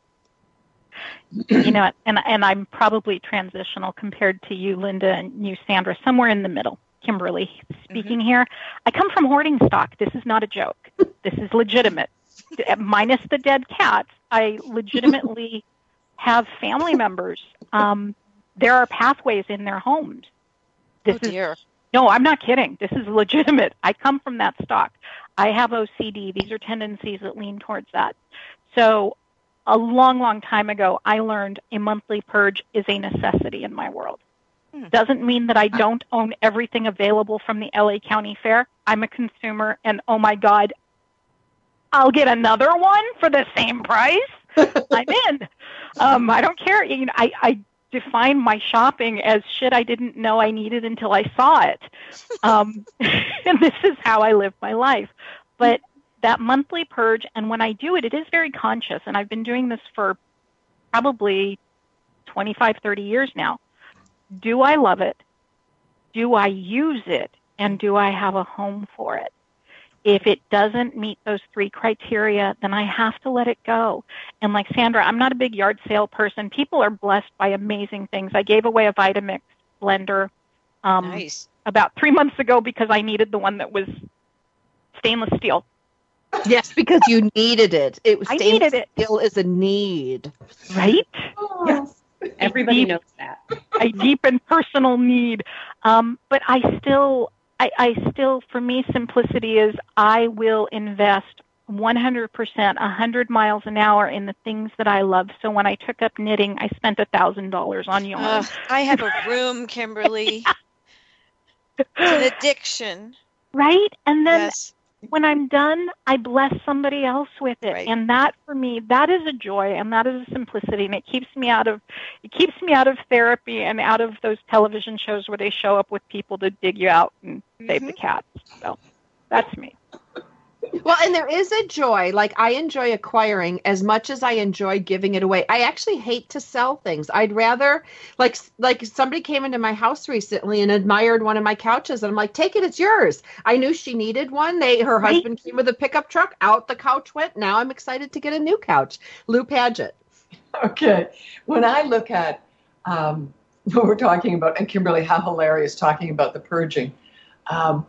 you know, and and I'm probably transitional compared to you, Linda, and you, Sandra, somewhere in the middle. Kimberly speaking mm-hmm. here. I come from hoarding stock. This is not a joke. This is legitimate. Minus the dead cats, I legitimately have family members. Um, there are pathways in their homes. This oh dear. Is, no, I'm not kidding. This is legitimate. I come from that stock. I have OCD. These are tendencies that lean towards that. So a long, long time ago, I learned a monthly purge is a necessity in my world. Hmm. Doesn't mean that I don't own everything available from the LA County Fair. I'm a consumer, and oh my God, I'll get another one for the same price. I'm in. Um, I don't care. You know, I, I define my shopping as shit I didn't know I needed until I saw it. Um, and this is how I live my life. But that monthly purge, and when I do it, it is very conscious, and I've been doing this for probably 25, 30 years now. Do I love it? Do I use it? And do I have a home for it? If it doesn't meet those three criteria, then I have to let it go. And like Sandra, I'm not a big yard sale person. People are blessed by amazing things. I gave away a Vitamix blender um, nice. about three months ago because I needed the one that was stainless steel. Yes, because you needed it. It was I needed it. Still is a need, right? Yes, everybody deep, knows that. a deep and personal need. Um, but I still, I, I still, for me, simplicity is I will invest 100%, 100 miles an hour in the things that I love. So when I took up knitting, I spent a $1,000 on yarn. Uh, I have a room, Kimberly. it's an addiction. Right? And then Yes. When I'm done, I bless somebody else with it. Right. And that for me, that is a joy and that is a simplicity and it keeps me out of it keeps me out of therapy and out of those television shows where they show up with people to dig you out and save the mm-hmm. cats. So that's me. Well, and there is a joy. Like I enjoy acquiring as much as I enjoy giving it away. I actually hate to sell things. I'd rather like like somebody came into my house recently and admired one of my couches and I'm like, "Take it, it's yours." I knew she needed one. They her Right. husband came with a pickup truck. Out the couch went. Now I'm excited to get a new couch. Lou Paget. Okay. When I look at um, what we're talking about, and Kimberly, how hilarious talking about the purging. Um,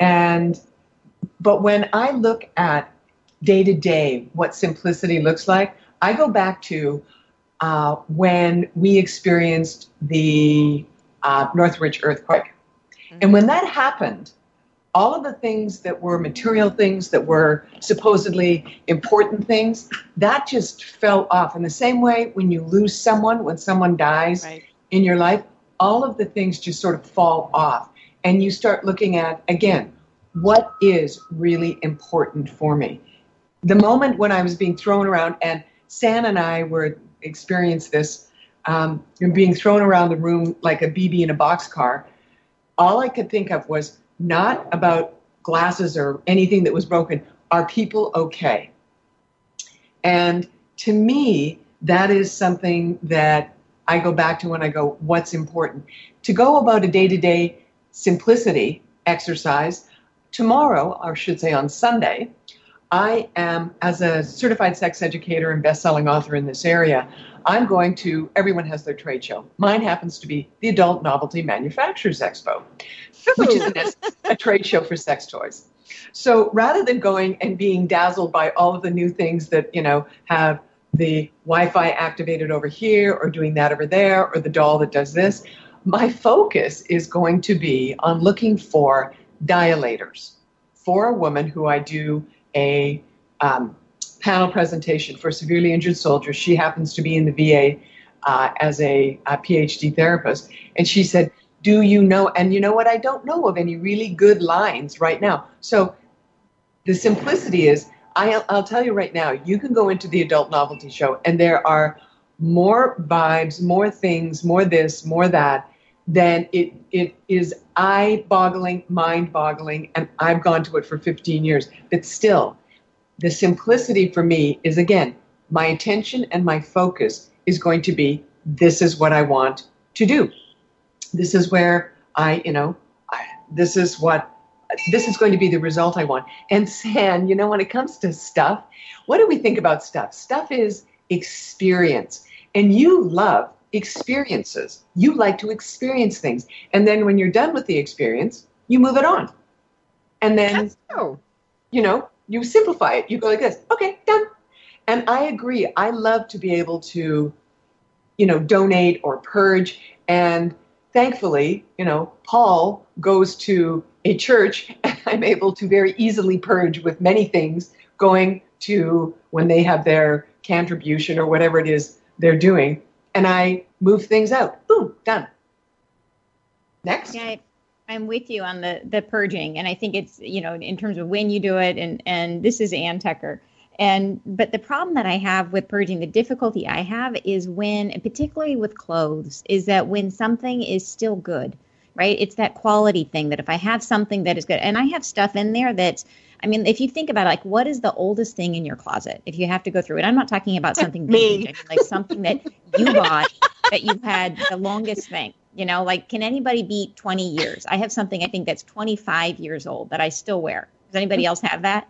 and, but when I look at day to day what simplicity looks like, I go back to uh, when we experienced the uh, Northridge earthquake. And when that happened, all of the things that were material things that were supposedly important things, that just fell off. In the same way, when you lose someone, when someone dies Right. in your life, all of the things just sort of fall off. And you start looking at, again, what is really important for me? The moment when I was being thrown around, and San and I were experienced this, um, being thrown around the room like a BB in a boxcar, all I could think of was not about glasses or anything that was broken. Are people okay? And to me, that is something that I go back to when I go, what's important? To go about a day to day simplicity exercise, tomorrow, or I should say on Sunday, I am, as a certified sex educator and best-selling author in this area, I'm going to, everyone has their trade show. Mine happens to be the Adult Novelty Manufacturers Expo, which is a trade show for sex toys. So rather than going and being dazzled by all of the new things that, you know, have the Wi-Fi activated over here or doing that over there or the doll that does this, my focus is going to be on looking for dilators for a woman who I do a um, panel presentation for severely injured soldiers. She happens to be in the VA uh, as a, a PhD therapist. And she said, Do you know? And you know what? I don't know of any really good lines right now. So the simplicity is I'll, I'll tell you right now, you can go into the adult novelty show and there are more vibes, more things, more this, more that, than it, it is eye boggling, mind boggling. And I've gone to it for 15 years. But still, the simplicity for me is again, my attention and my focus is going to be this is what I want to do. This is where I, you know, I, this is what this is going to be the result I want. And San, you know, when it comes to stuff, what do we think about stuff? Stuff is experience. And you love experiences. You like to experience things. And then when you're done with the experience, you move it on. And then, Oh, you know, you simplify it. You go like this, okay, done. And I agree. I love to be able to, you know, donate or purge. And thankfully, you know, Paul goes to a church. And I'm able to very easily purge with many things going to when they have their contribution or whatever it is they're doing. And I move things out. Boom, done. Next. Yeah, I, I'm with you on the the purging, and I think it's you know in terms of when you do it, and and this is Ann Tucker, and but the problem that I have with purging, the difficulty I have is when, particularly with clothes, is that when something is still good, right? It's that quality thing that if I have something that is good, and I have stuff in there that's I mean, if you think about it, like what is the oldest thing in your closet? If you have to go through it, I'm not talking about something Me. vintage. I mean, like something that you bought that you've had the longest thing. You know, like can anybody beat 20 years? I have something I think that's 25 years old that I still wear. Does anybody else have that?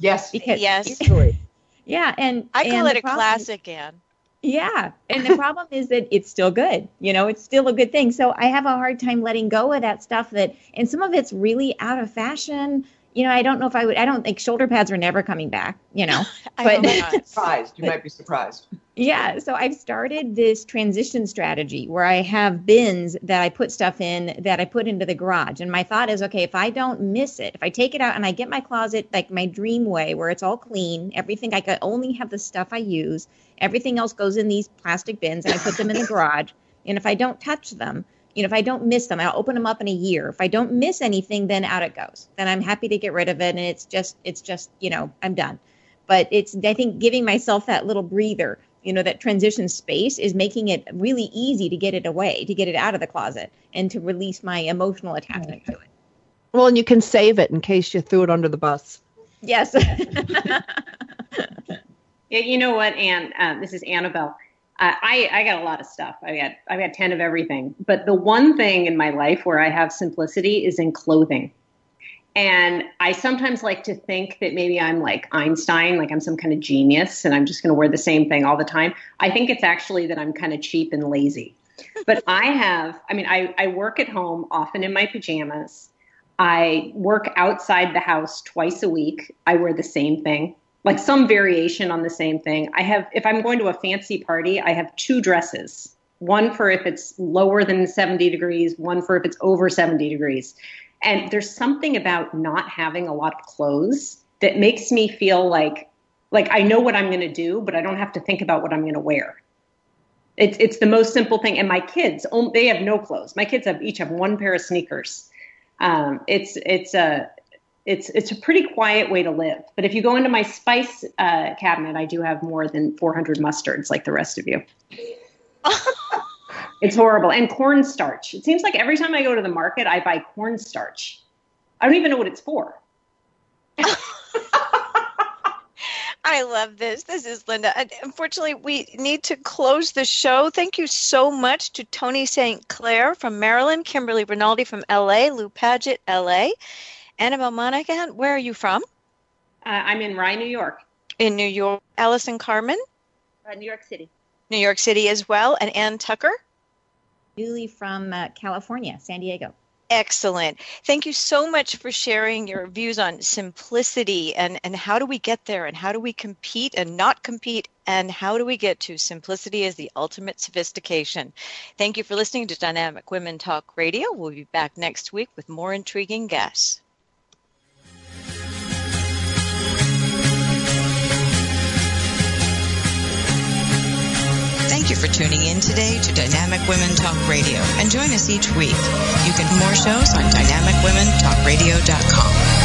Yes. Because Yes. yeah, and I call and it a problem- classic, Anne. Yeah. And the problem is that it's still good. You know, it's still a good thing. So I have a hard time letting go of that stuff that, and some of it's really out of fashion. You know, I don't know if I would. I don't think shoulder pads are never coming back. You know, but surprised. You might be surprised. Yeah. So I've started this transition strategy where I have bins that I put stuff in that I put into the garage, and my thought is, okay, if I don't miss it, if I take it out and I get my closet like my dream way, where it's all clean, everything I could only have the stuff I use, everything else goes in these plastic bins, and I put them in the garage. And if I don't touch them, you know, if I don't miss them, I'll open them up in a year. If I don't miss anything, then out it goes. Then I'm happy to get rid of it, and it's just, it's just, you know, I'm done. But it's, I think, giving myself that little breather, you know, that transition space is making it really easy to get it away, to get it out of the closet, and to release my emotional attachment to it. Well, and you can save it in case you threw it under the bus. Yes. yeah, you know what, Anne? Uh, this is Annabelle. I, I got a lot of stuff. I got I got ten of everything. But the one thing in my life where I have simplicity is in clothing. And I sometimes like to think that maybe I'm like Einstein, like I'm some kind of genius and I'm just going to wear the same thing all the time. I think it's actually that I'm kind of cheap and lazy. But I have, I mean, I, I work at home often in my pajamas. I work outside the house twice a week. I wear the same thing like some variation on the same thing. I have, if I'm going to a fancy party, I have two dresses. One for if it's lower than 70 degrees, one for if it's over 70 degrees. And there's something about not having a lot of clothes that makes me feel like like I know what I'm going to do, but I don't have to think about what I'm going to wear. It's it's the most simple thing. And my kids, they have no clothes. My kids have each have one pair of sneakers. Um, it's it's a it's it's a pretty quiet way to live. But if you go into my spice uh, cabinet, I do have more than 400 mustards, like the rest of you. it's horrible. And cornstarch. It seems like every time I go to the market, I buy cornstarch. I don't even know what it's for. I love this. This is Linda. Unfortunately, we need to close the show. Thank you so much to Tony St. Clair from Maryland, Kimberly Rinaldi from LA, Lou Paget, LA, Annabelle Monaghan, where are you from? Uh, I'm in Rye, New York. In New York. Allison Carmen? Uh, New York City. New York City as well. And Ann Tucker? Newly from uh, California, San Diego. Excellent. Thank you so much for sharing your views on simplicity and, and how do we get there and how do we compete and not compete and how do we get to simplicity as the ultimate sophistication. Thank you for listening to Dynamic Women Talk Radio. We'll be back next week with more intriguing guests. Thank you for tuning in today to Dynamic Women Talk Radio and join us each week. You can more shows on dynamicwomentalkradio.com.